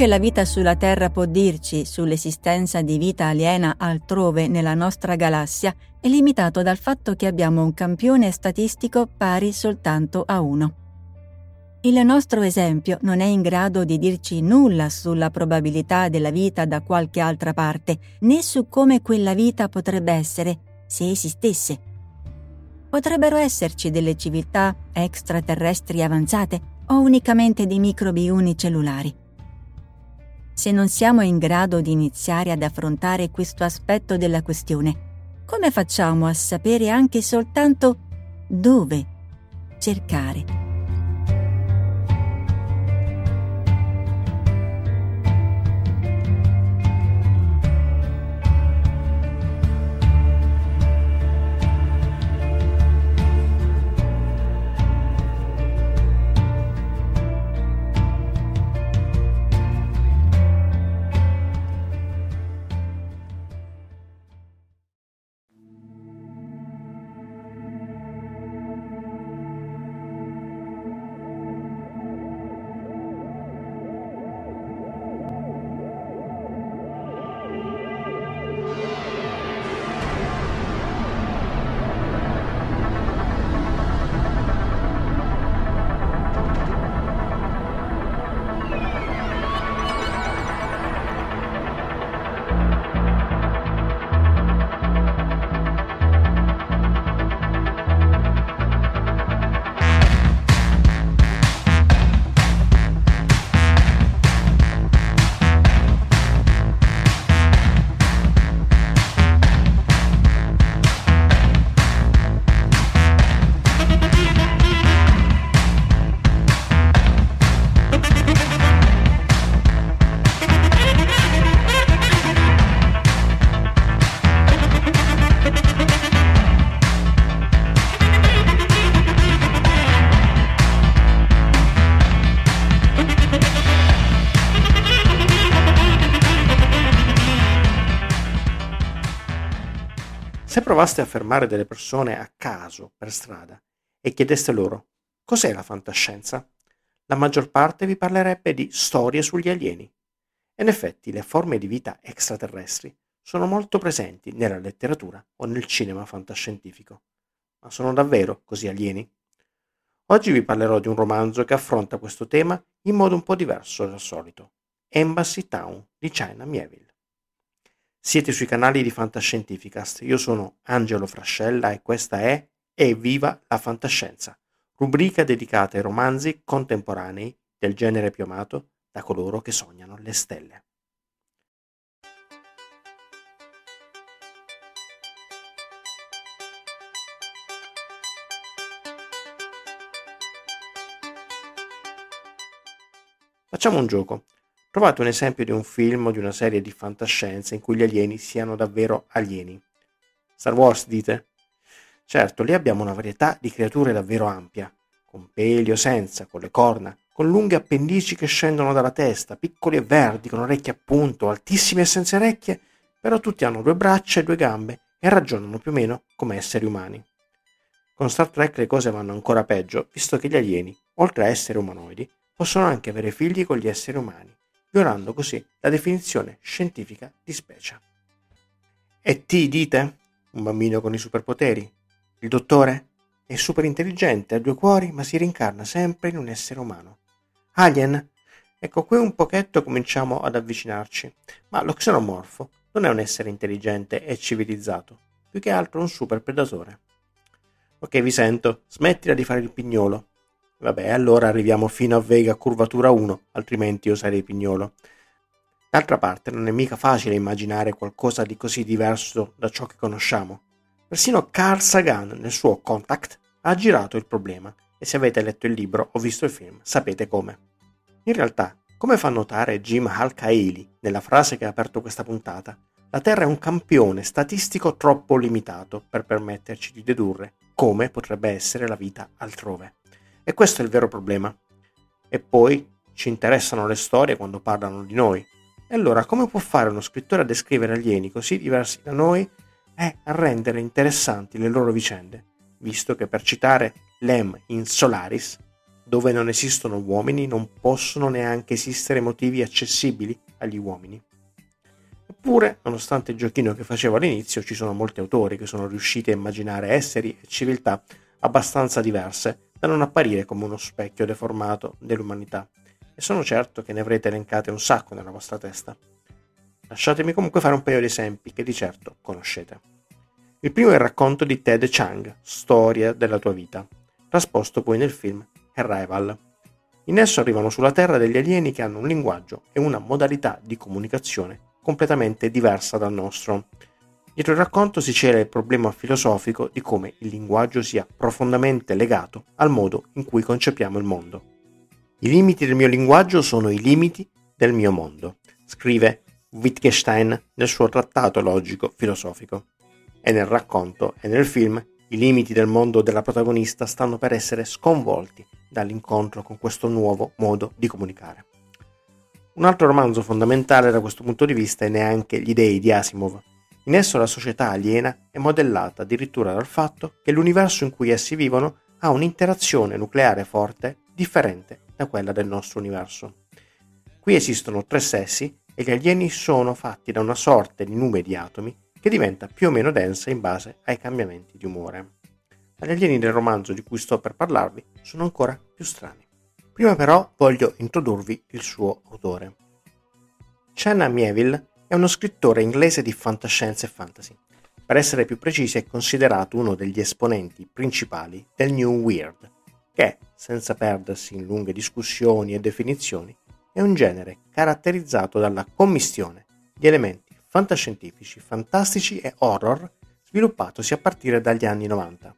Che la vita sulla Terra può dirci sull'esistenza di vita aliena altrove nella nostra galassia è limitato dal fatto che abbiamo un campione statistico pari soltanto a uno. Il nostro esempio non è in grado di dirci nulla sulla probabilità della vita da qualche altra parte, né su come quella vita potrebbe essere se esistesse. Potrebbero esserci delle civiltà extraterrestri avanzate o unicamente dei microbi unicellulari. Se non siamo in grado di iniziare ad affrontare questo aspetto della questione, come facciamo a sapere anche soltanto dove cercare? Provaste a fermare delle persone a caso per strada e chiedeste loro cos'è la fantascienza, la maggior parte vi parlerebbe di storie sugli alieni. E in effetti le forme di vita extraterrestri sono molto presenti nella letteratura o nel cinema fantascientifico. Ma sono davvero così alieni? Oggi vi parlerò di un romanzo che affronta questo tema in modo un po' diverso dal solito. Embassy Town di China Mieville. Siete sui canali di Fantascientificast, io sono Angelo Frascella e questa è Evviva la fantascienza, rubrica dedicata ai romanzi contemporanei del genere più amato da coloro che sognano le stelle. Facciamo un gioco. Trovate un esempio di un film o di una serie di fantascienza in cui gli alieni siano davvero alieni. Star Wars, dite? Certo, lì abbiamo una varietà di creature davvero ampia, con peli o senza, con le corna, con lunghe appendici che scendono dalla testa, piccoli e verdi, con orecchie a punto, altissimi e senza orecchie, però tutti hanno due braccia e due gambe e ragionano più o meno come esseri umani. Con Star Trek le cose vanno ancora peggio, visto che gli alieni, oltre a essere umanoidi, possono anche avere figli con gli esseri umani, violando così la definizione scientifica di specie. E T dite? Un bambino con i superpoteri? Il dottore? È super intelligente, ha due cuori, ma si rincarna sempre in un essere umano. Alien? Ecco, qui un pochetto cominciamo ad avvicinarci, ma lo xenomorfo non è un essere intelligente e civilizzato, più che altro un super predatore. Ok, vi sento, smettila di fare il pignolo. Vabbè, allora arriviamo fino a Vega curvatura 1, altrimenti io sarei pignolo. D'altra parte non è mica facile immaginare qualcosa di così diverso da ciò che conosciamo. Persino Carl Sagan nel suo Contact ha girato il problema e se avete letto il libro o visto il film sapete come. In realtà, come fa notare Jim Halkaeli nella frase che ha aperto questa puntata, la Terra è un campione statistico troppo limitato per permetterci di dedurre come potrebbe essere la vita altrove. E questo è il vero problema. E poi ci interessano le storie quando parlano di noi. E allora come può fare uno scrittore a descrivere alieni così diversi da noi e a rendere interessanti le loro vicende? visto che per citare Lem in Solaris, dove non esistono uomini non possono neanche esistere motivi accessibili agli uomini. Eppure, nonostante il giochino che facevo all'inizio, ci sono molti autori che sono riusciti a immaginare esseri e civiltà abbastanza diverse da non apparire come uno specchio deformato dell'umanità, e sono certo che ne avrete elencate un sacco nella vostra testa. Lasciatemi comunque fare un paio di esempi che di certo conoscete. Il primo è il racconto di Ted Chang, Storia della tua vita, trasposto poi nel film Arrival. In esso arrivano sulla Terra degli alieni che hanno un linguaggio e una modalità di comunicazione completamente diversa dal nostro. Dietro il racconto si cela il problema filosofico di come il linguaggio sia profondamente legato al modo in cui concepiamo il mondo. I limiti del mio linguaggio sono i limiti del mio mondo, scrive Wittgenstein nel suo trattato logico filosofico e nel racconto e nel film i limiti del mondo della protagonista stanno per essere sconvolti dall'incontro con questo nuovo modo di comunicare. Un altro romanzo fondamentale da questo punto di vista è Neanche gli dei di Asimov. In esso la società aliena è modellata addirittura dal fatto che l'universo in cui essi vivono ha un'interazione nucleare forte differente da quella del nostro universo. Qui esistono tre sessi e gli alieni sono fatti da una sorta di nube di atomi che diventa più o meno densa in base ai cambiamenti di umore. Ma gli alieni del romanzo di cui sto per parlarvi sono ancora più strani. Prima però voglio introdurvi il suo autore. Shanna Mieville è uno scrittore inglese di fantascienza e fantasy. Per essere più precisi è considerato uno degli esponenti principali del New Weird, che, senza perdersi in lunghe discussioni e definizioni, è un genere caratterizzato dalla commistione di elementi fantascientifici, fantastici e horror sviluppatosi a partire dagli anni 90.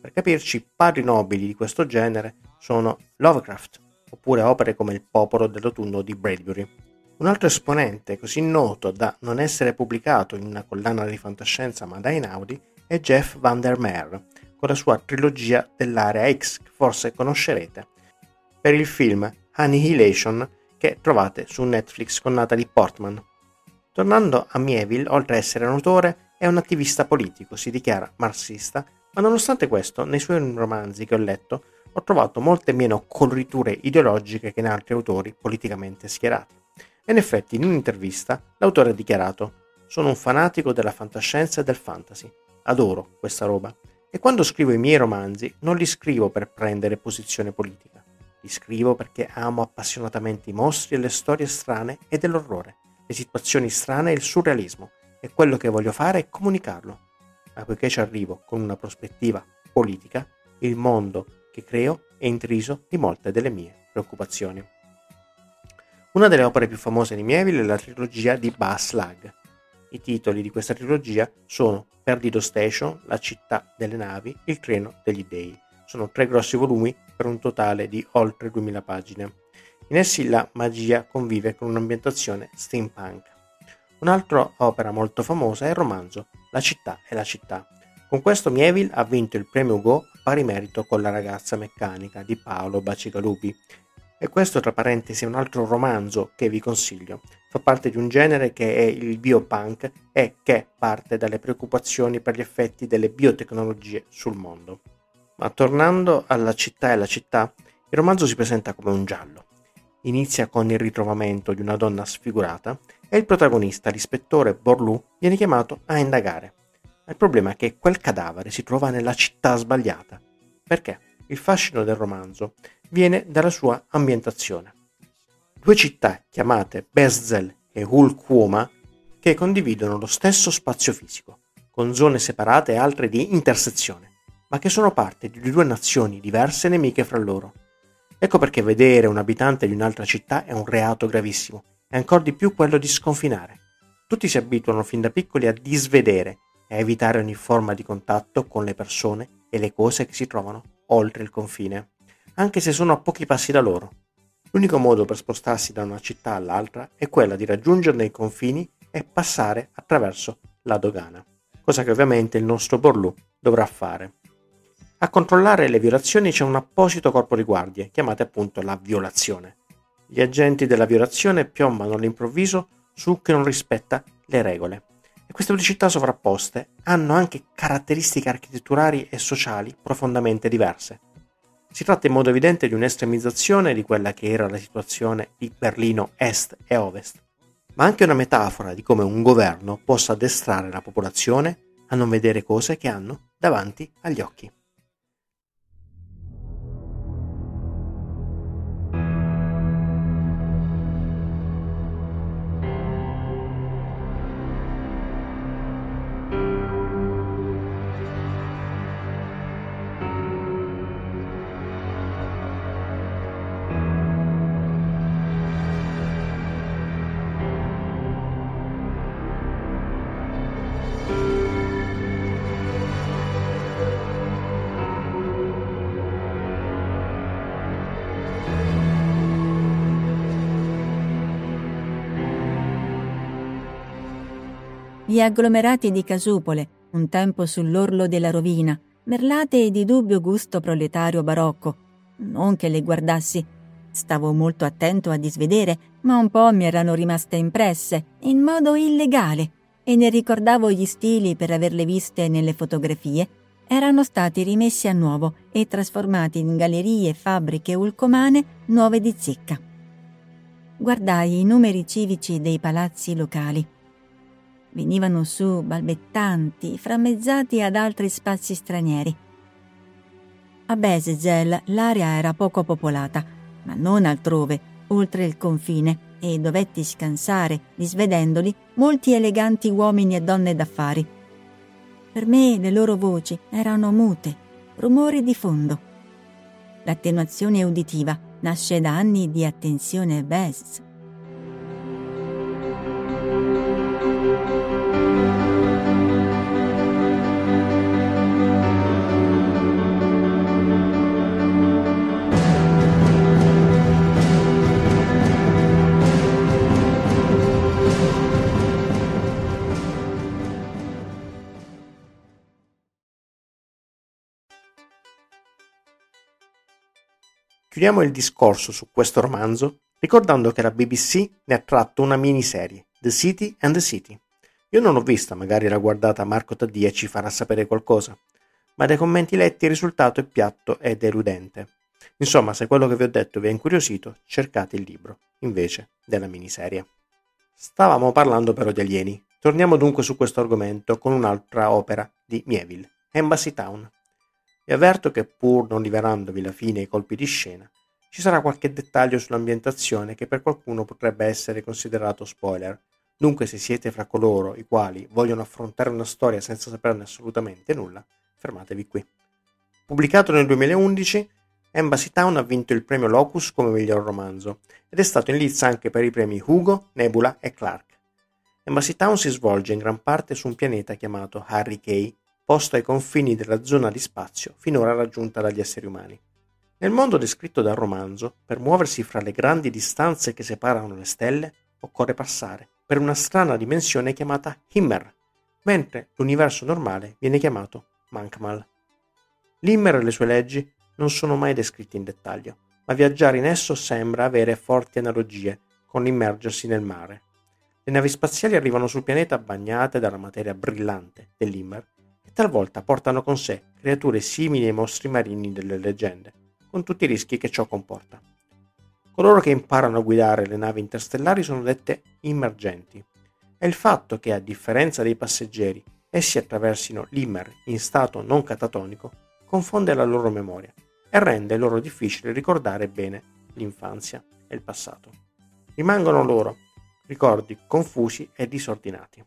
Per capirci, padri nobili di questo genere sono Lovecraft, oppure opere come Il popolo dell'autunno di Bradbury. Un altro esponente così noto da non essere pubblicato in una collana di fantascienza ma da Inaudi è Jeff Van der Meer, con la sua trilogia dell'area X, che forse conoscerete, per il film Annihilation che trovate su Netflix con Natalie Portman. Tornando a Mieville, oltre a essere un autore, è un attivista politico, si dichiara marxista, ma nonostante questo, nei suoi romanzi che ho letto, ho trovato molte meno coloriture ideologiche che in altri autori politicamente schierati. E in effetti, in un'intervista, l'autore ha dichiarato: Sono un fanatico della fantascienza e del fantasy. Adoro questa roba. E quando scrivo i miei romanzi, non li scrivo per prendere posizione politica. Vi scrivo perché amo appassionatamente i mostri e le storie strane e dell'orrore, le situazioni strane e il surrealismo, e quello che voglio fare è comunicarlo. Ma poiché ci arrivo con una prospettiva politica, il mondo che creo è intriso di molte delle mie preoccupazioni. Una delle opere più famose di Mieville è la trilogia di Bas Lag. I titoli di questa trilogia sono Perdido Station, La città delle navi, Il treno degli dei. Sono tre grossi volumi per un totale di oltre 2000 pagine. In essi la magia convive con un'ambientazione steampunk. Un'altra opera molto famosa è il romanzo La città è la città. Con questo Mieville ha vinto il premio Go a pari merito con La ragazza meccanica di Paolo Bacigalupi e questo, tra parentesi, è un altro romanzo che vi consiglio. Fa parte di un genere che è il biopunk e che parte dalle preoccupazioni per gli effetti delle biotecnologie sul mondo. Ma tornando alla città e la città, il romanzo si presenta come un giallo. Inizia con il ritrovamento di una donna sfigurata e il protagonista, l'ispettore Borlù, viene chiamato a indagare. Ma il problema è che quel cadavere si trova nella città sbagliata. Perché? Il fascino del romanzo viene dalla sua ambientazione. Due città chiamate Bezzel e Hulkuoma che condividono lo stesso spazio fisico, con zone separate e altre di intersezione, ma che sono parte di due nazioni diverse e nemiche fra loro. Ecco perché vedere un abitante di un'altra città è un reato gravissimo, e ancor di più quello di sconfinare. Tutti si abituano fin da piccoli a disvedere e a evitare ogni forma di contatto con le persone e le cose che si trovano oltre il confine anche se sono a pochi passi da loro. L'unico modo per spostarsi da una città all'altra è quella di raggiungerne i confini e passare attraverso la dogana, cosa che ovviamente il nostro Borlù dovrà fare. A controllare le violazioni c'è un apposito corpo di guardie, chiamate appunto la violazione. Gli agenti della violazione piombano all'improvviso su chi non rispetta le regole. Queste due città sovrapposte hanno anche caratteristiche architetturali e sociali profondamente diverse. Si tratta in modo evidente di un'estremizzazione di quella che era la situazione di Berlino Est e Ovest, ma anche una metafora di come un governo possa addestrare la popolazione a non vedere cose che hanno davanti agli occhi. Gli agglomerati di casupole, un tempo sull'orlo della rovina, merlate di dubbio gusto proletario barocco. Non che le guardassi. Stavo molto attento a disvedere, ma un po' mi erano rimaste impresse, in modo illegale, e ne ricordavo gli stili per averle viste nelle fotografie. Erano stati rimessi a nuovo e trasformati in gallerie e fabbriche ulcomane nuove di zecca. Guardai i numeri civici dei palazzi locali venivano su balbettanti, frammezzati ad altri spazi stranieri. A Besezel l'area era poco popolata, ma non altrove, oltre il confine, e dovetti scansare, disvedendoli, molti eleganti uomini e donne d'affari. Per me le loro voci erano mute, rumori di fondo. L'attenuazione uditiva nasce da anni di attenzione Bez. Chiudiamo il discorso su questo romanzo ricordando che la BBC ne ha tratto una miniserie, The City and the City. Io non l'ho vista, magari l'ha guardata Marco Taddia e ci farà sapere qualcosa, ma dai commenti letti il risultato è piatto ed deludente. Insomma, se quello che vi ho detto vi ha incuriosito, cercate il libro, invece della miniserie. Stavamo parlando però di alieni. Torniamo dunque su questo argomento con un'altra opera di Mieville, Embassy Town. Vi avverto che pur non liverandovi la fine ai colpi di scena, ci sarà qualche dettaglio sull'ambientazione che per qualcuno potrebbe essere considerato spoiler. Dunque se siete fra coloro i quali vogliono affrontare una storia senza saperne assolutamente nulla, fermatevi qui. Pubblicato nel 2011, Embassy Town ha vinto il premio Locus come miglior romanzo ed è stato in lizza anche per i premi Hugo, Nebula e Clark. Embassy Town si svolge in gran parte su un pianeta chiamato Harry Kay, posto ai confini della zona di spazio finora raggiunta dagli esseri umani. Nel mondo descritto dal romanzo, per muoversi fra le grandi distanze che separano le stelle, occorre passare per una strana dimensione chiamata Himmer, mentre l'universo normale viene chiamato Mankmal. L'Himmer e le sue leggi non sono mai descritti in dettaglio, ma viaggiare in esso sembra avere forti analogie con l'immergersi nel mare. Le navi spaziali arrivano sul pianeta bagnate dalla materia brillante dell'Immer e talvolta portano con sé creature simili ai mostri marini delle leggende, con tutti i rischi che ciò comporta. Coloro che imparano a guidare le navi interstellari sono dette immergenti. È il fatto che, a differenza dei passeggeri, essi attraversino l'Immer in stato non catatonico confonde la loro memoria e rende loro difficile ricordare bene l'infanzia e il passato. Rimangono loro ricordi confusi e disordinati.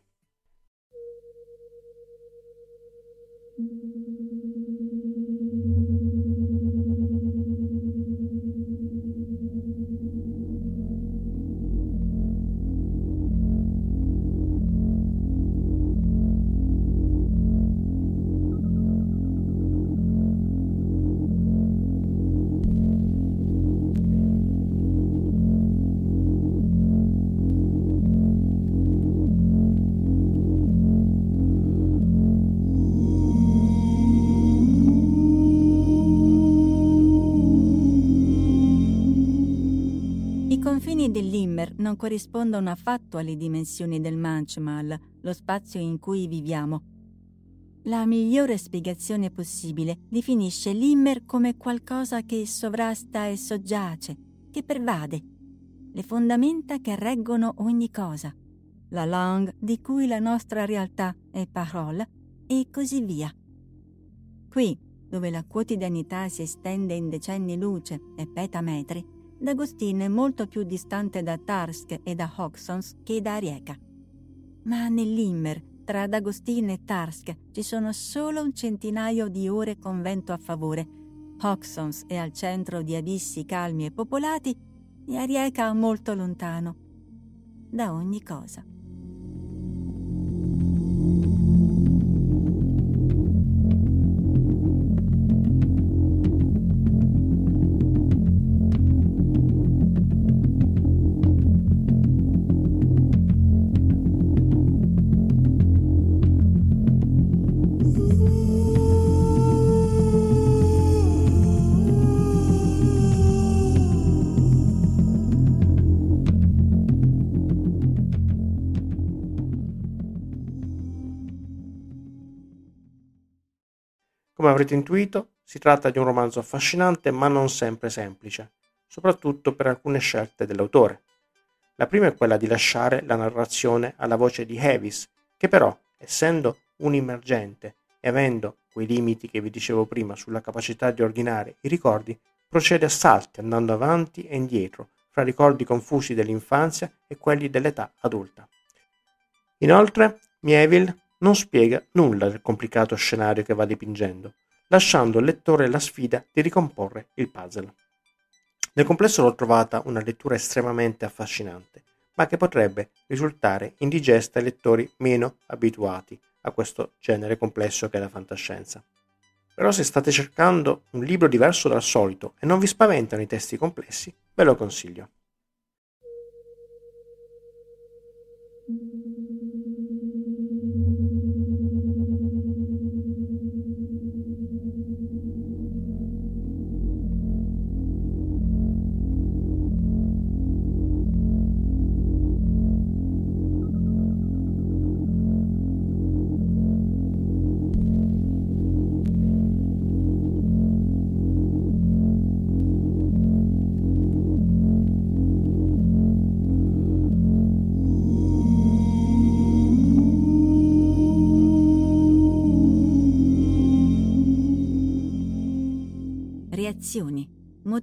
Non corrispondono affatto alle dimensioni del Manchmal, lo spazio in cui viviamo. La migliore spiegazione possibile definisce l'Immer come qualcosa che sovrasta e soggiace, che pervade, le fondamenta che reggono ogni cosa, la langue di cui la nostra realtà è parola e così via. Qui, dove la quotidianità si estende in decenni luce e petametri, D'Agostino è molto più distante da Tarsk e da Hoxons che da Arieka. Ma nell'Immer, tra D'Agostino e Tarsk, ci sono solo un centinaio di ore con vento a favore. Hoxons è al centro di abissi calmi e popolati e Arieka molto lontano da ogni cosa. Avrete intuito, si tratta di un romanzo affascinante ma non sempre semplice, soprattutto per alcune scelte dell'autore. La prima è quella di lasciare la narrazione alla voce di Hevis, che però, essendo un immergente e avendo quei limiti che vi dicevo prima sulla capacità di ordinare i ricordi, procede a salti andando avanti e indietro fra ricordi confusi dell'infanzia e quelli dell'età adulta. Inoltre, Mieville non spiega nulla del complicato scenario che va dipingendo, lasciando al lettore la sfida di ricomporre il puzzle. Nel complesso l'ho trovata una lettura estremamente affascinante, ma che potrebbe risultare indigesta ai lettori meno abituati a questo genere complesso che è la fantascienza. Però se state cercando un libro diverso dal solito e non vi spaventano i testi complessi, ve lo consiglio.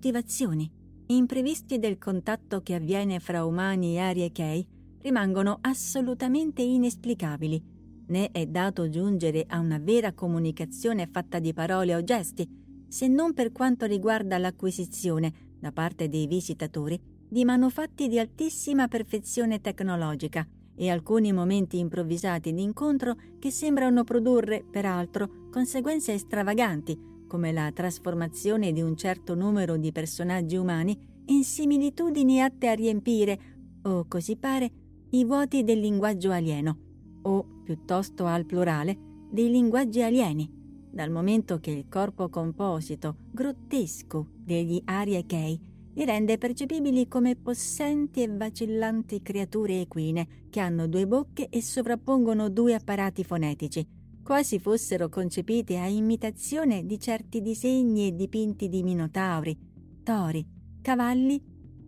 Motivazioni, imprevisti del contatto che avviene fra umani e arie Kei rimangono assolutamente inesplicabili, né è dato giungere a una vera comunicazione fatta di parole o gesti, se non per quanto riguarda l'acquisizione, da parte dei visitatori, di manufatti di altissima perfezione tecnologica e alcuni momenti improvvisati d'incontro che sembrano produrre, peraltro, conseguenze stravaganti, come la trasformazione di un certo numero di personaggi umani in similitudini atte a riempire, o così pare, i vuoti del linguaggio alieno, o, piuttosto al plurale, dei linguaggi alieni, dal momento che il corpo composito, grottesco degli Ariekei li rende percepibili come possenti e vacillanti creature equine che hanno due bocche e sovrappongono due apparati fonetici, quasi fossero concepite a imitazione di certi disegni e dipinti di minotauri, tori, cavalli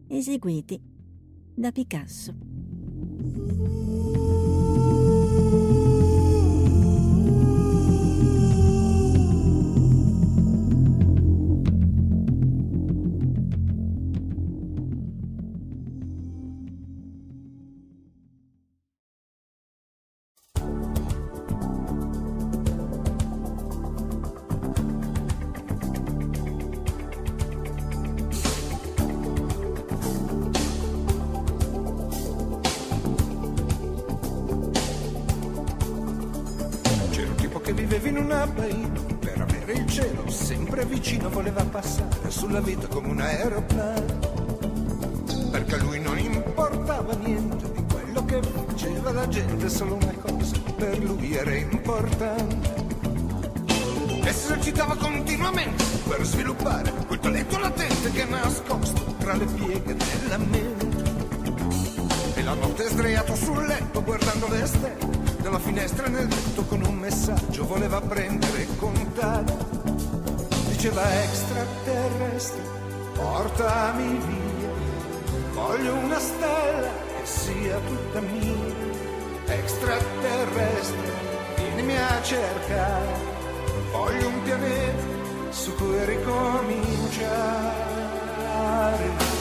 eseguiti da Picasso. Pieghe della mente. E la notte sdraiato sul letto guardando le stelle dalla finestra nel letto con un messaggio voleva prendere contatto diceva extraterrestre, portami via, voglio una stella che sia tutta mia, extraterrestre, vienimi a cercare, voglio un pianeta su cui ricominciare.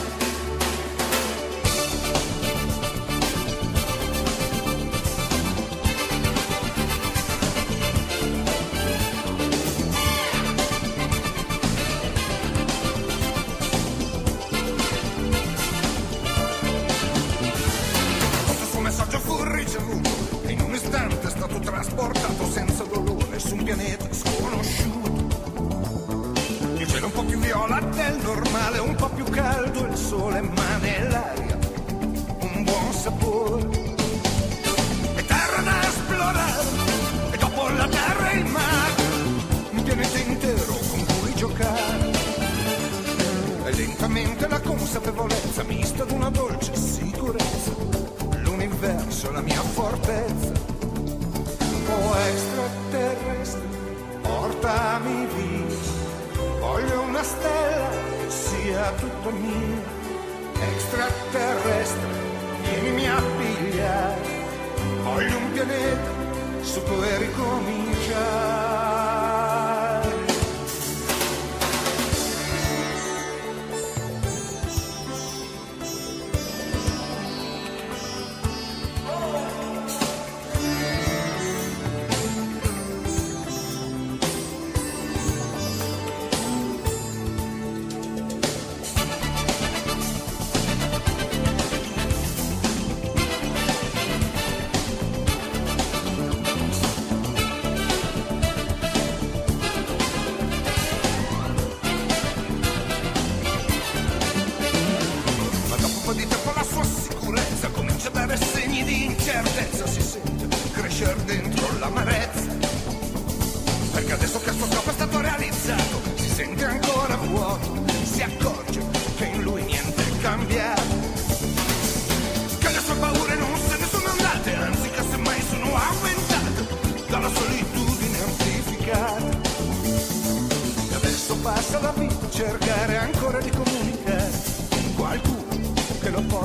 via tutto mio extraterrestre vienimi a pigliare voglio un pianeta su cui ricominciare.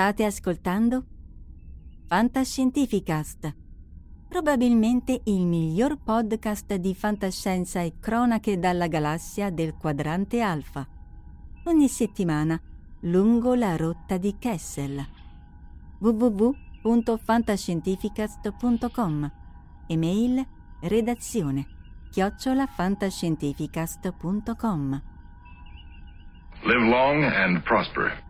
State ascoltando Fantascientificast, probabilmente il miglior podcast di fantascienza e cronache dalla galassia del quadrante alfa. Ogni settimana lungo la rotta di Kessel. www.fantascientificast.com Email redazione chiocciolafantascientificast.com Live long and prosper.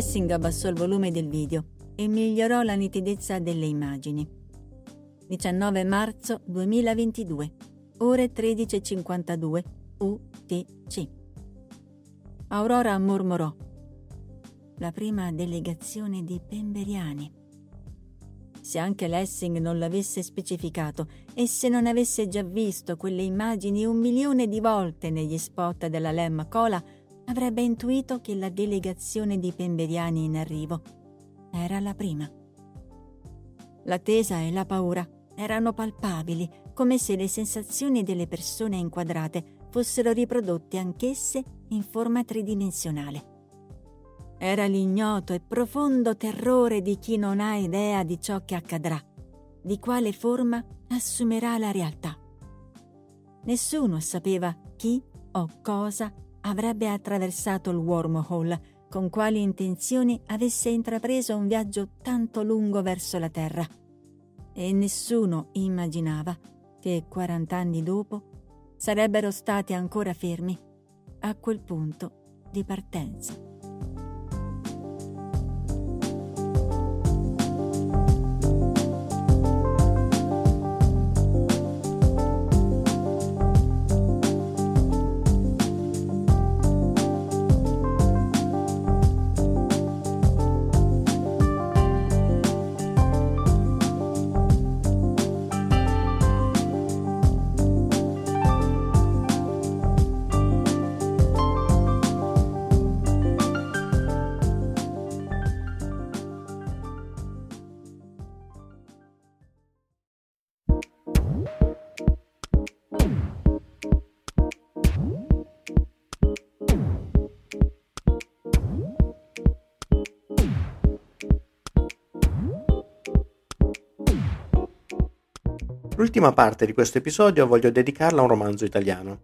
Lessing abbassò il volume del video e migliorò la nitidezza delle immagini. 19 marzo 2022, ore 13.52 UTC. Aurora mormorò. La prima delegazione di pemberiani. Se anche Lessing non l'avesse specificato e se non avesse già visto quelle immagini un milione di volte negli spot della Lemma Cola, avrebbe intuito che la delegazione di pemberiani in arrivo era la prima. L'attesa e la paura erano palpabili, come se le sensazioni delle persone inquadrate fossero riprodotte anch'esse in forma tridimensionale. Era l'ignoto e profondo terrore di chi non ha idea di ciò che accadrà, di quale forma assumerà la realtà. Nessuno sapeva chi o cosa avrebbe attraversato il wormhole, con quali intenzioni avesse intrapreso un viaggio tanto lungo verso la Terra. E nessuno immaginava che 40 anni dopo sarebbero stati ancora fermi a quel punto di partenza. L'ultima parte di questo episodio voglio dedicarla a un romanzo italiano.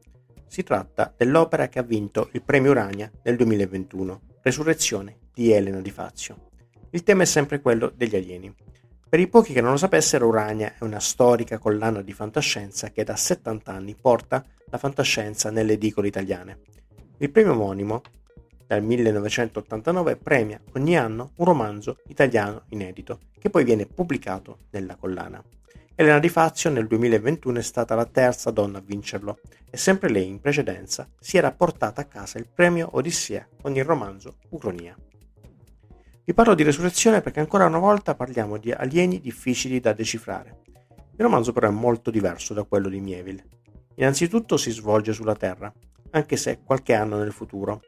Si tratta dell'opera che ha vinto il premio Urania nel 2021, Resurrezione di Elena Di Fazio. Il tema è sempre quello degli alieni. Per i pochi che non lo sapessero, Urania è una storica collana di fantascienza che da 70 anni porta la fantascienza nelle edicole italiane. Il premio omonimo, dal 1989, premia ogni anno un romanzo italiano inedito, che poi viene pubblicato nella collana. Elena Di Fazio nel 2021 è stata la terza donna a vincerlo e sempre lei in precedenza si era portata a casa il premio Odissea con il romanzo Ucronia. Vi parlo di resurrezione perché ancora una volta parliamo di alieni difficili da decifrare. Il romanzo però è molto diverso da quello di Mieville. Innanzitutto si svolge sulla Terra, anche se qualche anno nel futuro.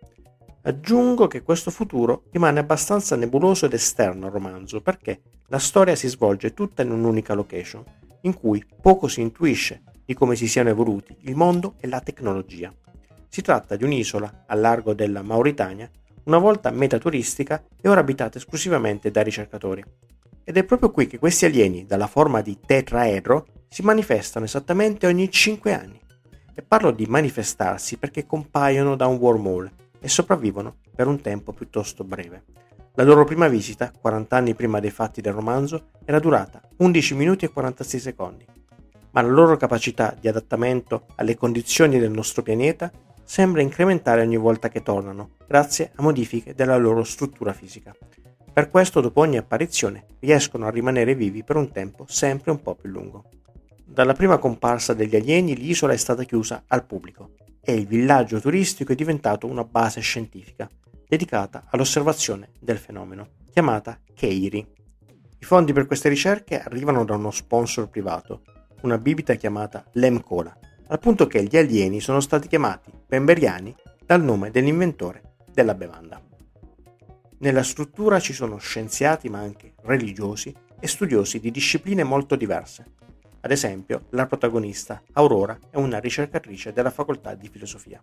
Aggiungo che questo futuro rimane abbastanza nebuloso ed esterno al romanzo perché la storia si svolge tutta in un'unica location, in cui poco si intuisce di come si siano evoluti il mondo e la tecnologia. Si tratta di un'isola a largo della Mauritania, una volta meta turistica e ora abitata esclusivamente da ricercatori. Ed è proprio qui che questi alieni, dalla forma di tetraedro, si manifestano esattamente ogni 5 anni. E parlo di manifestarsi perché compaiono da un wormhole e sopravvivono per un tempo piuttosto breve. La loro prima visita, 40 anni prima dei fatti del romanzo, era durata 11 minuti e 46 secondi, ma la loro capacità di adattamento alle condizioni del nostro pianeta sembra incrementare ogni volta che tornano, grazie a modifiche della loro struttura fisica. Per questo, dopo ogni apparizione, riescono a rimanere vivi per un tempo sempre un po' più lungo. Dalla prima comparsa degli alieni l'isola è stata chiusa al pubblico e il villaggio turistico è diventato una base scientifica dedicata all'osservazione del fenomeno, chiamata Keiri. I fondi per queste ricerche arrivano da uno sponsor privato, una bibita chiamata Lemcola, al punto che gli alieni sono stati chiamati pemberiani dal nome dell'inventore della bevanda. Nella struttura ci sono scienziati ma anche religiosi e studiosi di discipline molto diverse. Ad esempio, la protagonista, Aurora, è una ricercatrice della facoltà di filosofia.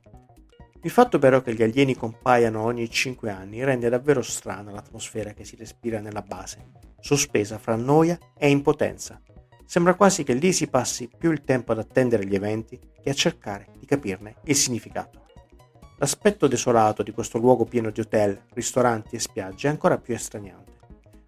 Il fatto però che gli alieni compaiano ogni 5 anni rende davvero strana l'atmosfera che si respira nella base, sospesa fra noia e impotenza. Sembra quasi che lì si passi più il tempo ad attendere gli eventi che a cercare di capirne il significato. L'aspetto desolato di questo luogo pieno di hotel, ristoranti e spiagge è ancora più estraniante.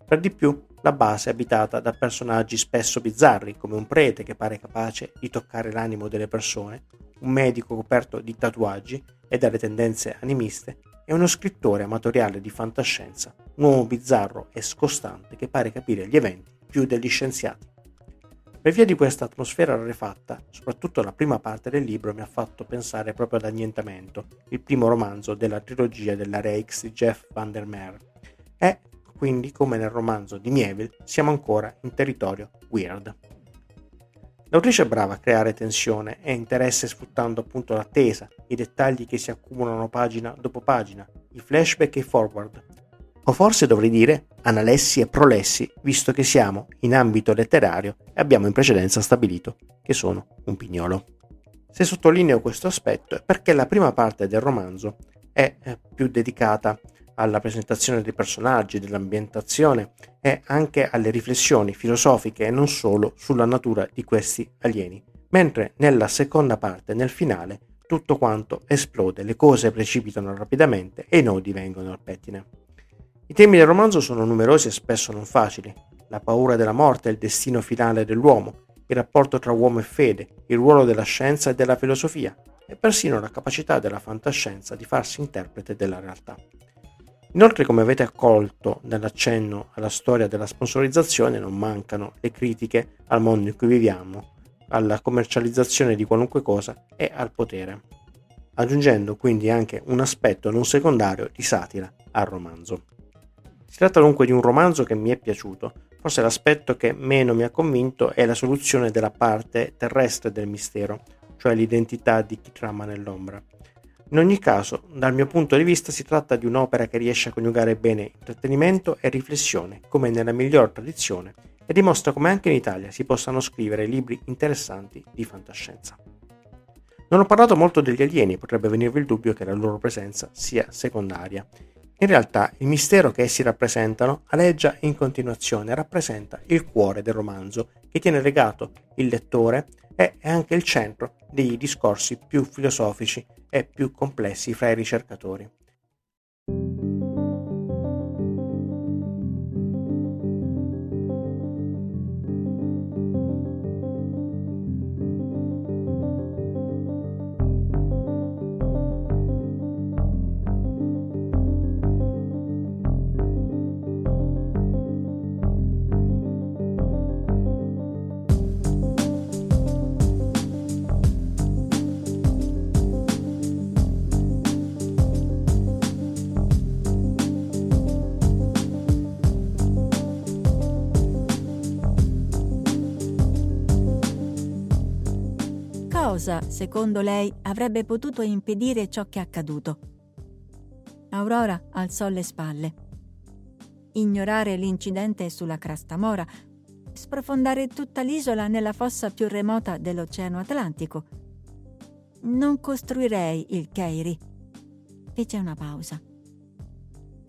Per di più, la base è abitata da personaggi spesso bizzarri, come un prete che pare capace di toccare l'animo delle persone, un medico coperto di tatuaggi e dalle tendenze animiste, e uno scrittore amatoriale di fantascienza, un uomo bizzarro e scostante che pare capire gli eventi più degli scienziati. Per via di questa atmosfera rarefatta, soprattutto la prima parte del libro mi ha fatto pensare proprio ad Annientamento, il primo romanzo della trilogia della Reix di Jeff Van der Meer. E, quindi, come nel romanzo di Mieville, siamo ancora in territorio weird. L'autrice è brava a creare tensione e interesse sfruttando appunto l'attesa, i dettagli che si accumulano pagina dopo pagina, i flashback e i forward. O forse dovrei dire analessi e prolessi, visto che siamo in ambito letterario e abbiamo in precedenza stabilito che sono un pignolo. Se sottolineo questo aspetto è perché la prima parte del romanzo è eh, più dedicata alla presentazione dei personaggi, dell'ambientazione e anche alle riflessioni filosofiche e non solo sulla natura di questi alieni, mentre nella seconda parte, nel finale, tutto quanto esplode, le cose precipitano rapidamente e i nodi vengono al pettine. I temi del romanzo sono numerosi e spesso non facili. La paura della morte è il destino finale dell'uomo, il rapporto tra uomo e fede, il ruolo della scienza e della filosofia e persino la capacità della fantascienza di farsi interprete della realtà. Inoltre, come avete accolto nell'accenno alla storia della sponsorizzazione, non mancano le critiche al mondo in cui viviamo, alla commercializzazione di qualunque cosa e al potere, aggiungendo quindi anche un aspetto non secondario di satira al romanzo. Si tratta dunque di un romanzo che mi è piaciuto, forse l'aspetto che meno mi ha convinto è la soluzione della parte terrestre del mistero, cioè l'identità di chi trama nell'ombra. In ogni caso, dal mio punto di vista si tratta di un'opera che riesce a coniugare bene intrattenimento e riflessione, come nella miglior tradizione, e dimostra come anche in Italia si possano scrivere libri interessanti di fantascienza. Non ho parlato molto degli alieni, potrebbe venirvi il dubbio che la loro presenza sia secondaria. In realtà il mistero che essi rappresentano aleggia in continuazione rappresenta il cuore del romanzo che tiene legato il lettore e è anche il centro dei discorsi più filosofici e più complessi fra i ricercatori. Secondo lei, avrebbe potuto impedire ciò che è accaduto. Aurora alzò le spalle. Ignorare l'incidente sulla crasta mora, sprofondare tutta l'isola nella fossa più remota dell'Oceano Atlantico. Non costruirei il Keiri. Fece una pausa.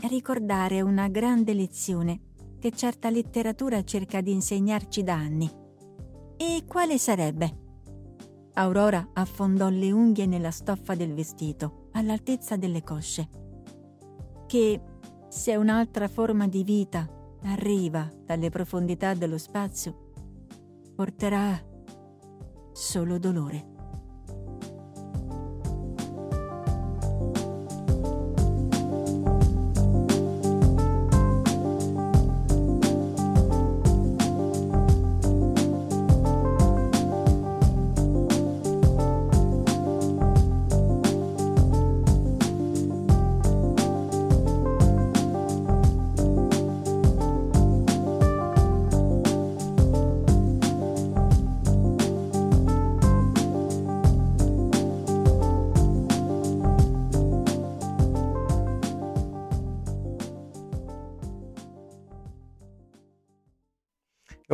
Ricordare una grande lezione che certa letteratura cerca di insegnarci da anni. E quale sarebbe? Aurora affondò le unghie nella stoffa del vestito, all'altezza delle cosce. Che se un'altra forma di vita arriva dalle profondità dello spazio, porterà solo dolore.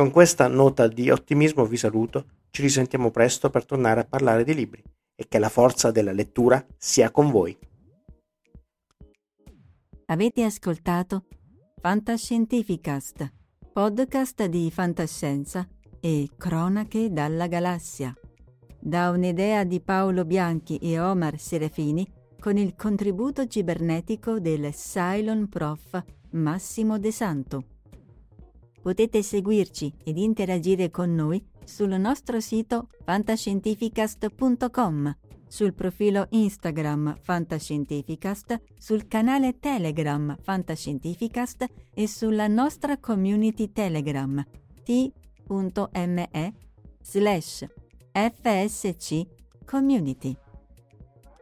Con questa nota di ottimismo vi saluto, ci risentiamo presto per tornare a parlare di libri e che la forza della lettura sia con voi. Avete ascoltato Fantascientificast, podcast di fantascienza e cronache dalla galassia, da un'idea di Paolo Bianchi e Omar Serafini con il contributo cibernetico del Cylon Prof Massimo De Santo. Potete seguirci ed interagire con noi sul nostro sito fantascientificast.com, sul profilo Instagram Fantascientificast, sul canale Telegram Fantascientificast e sulla nostra community Telegram t.me slash fsc community.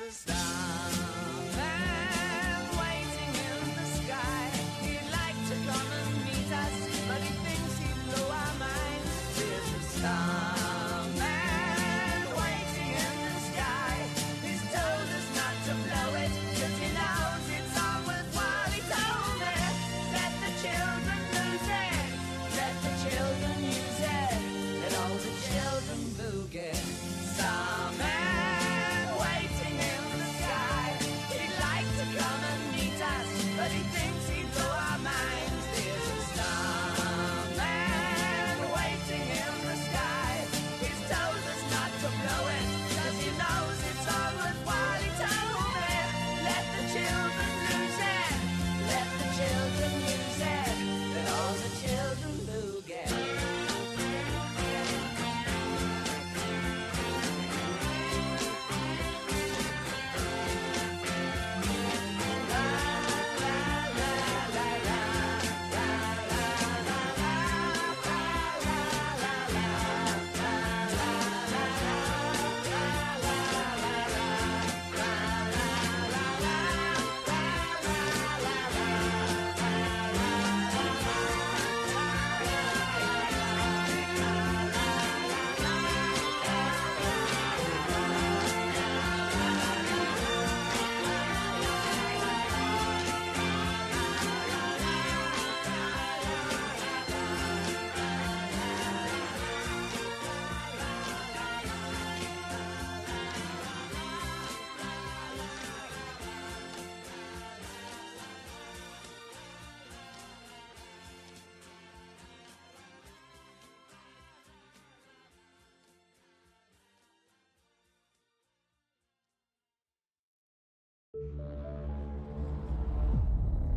dances.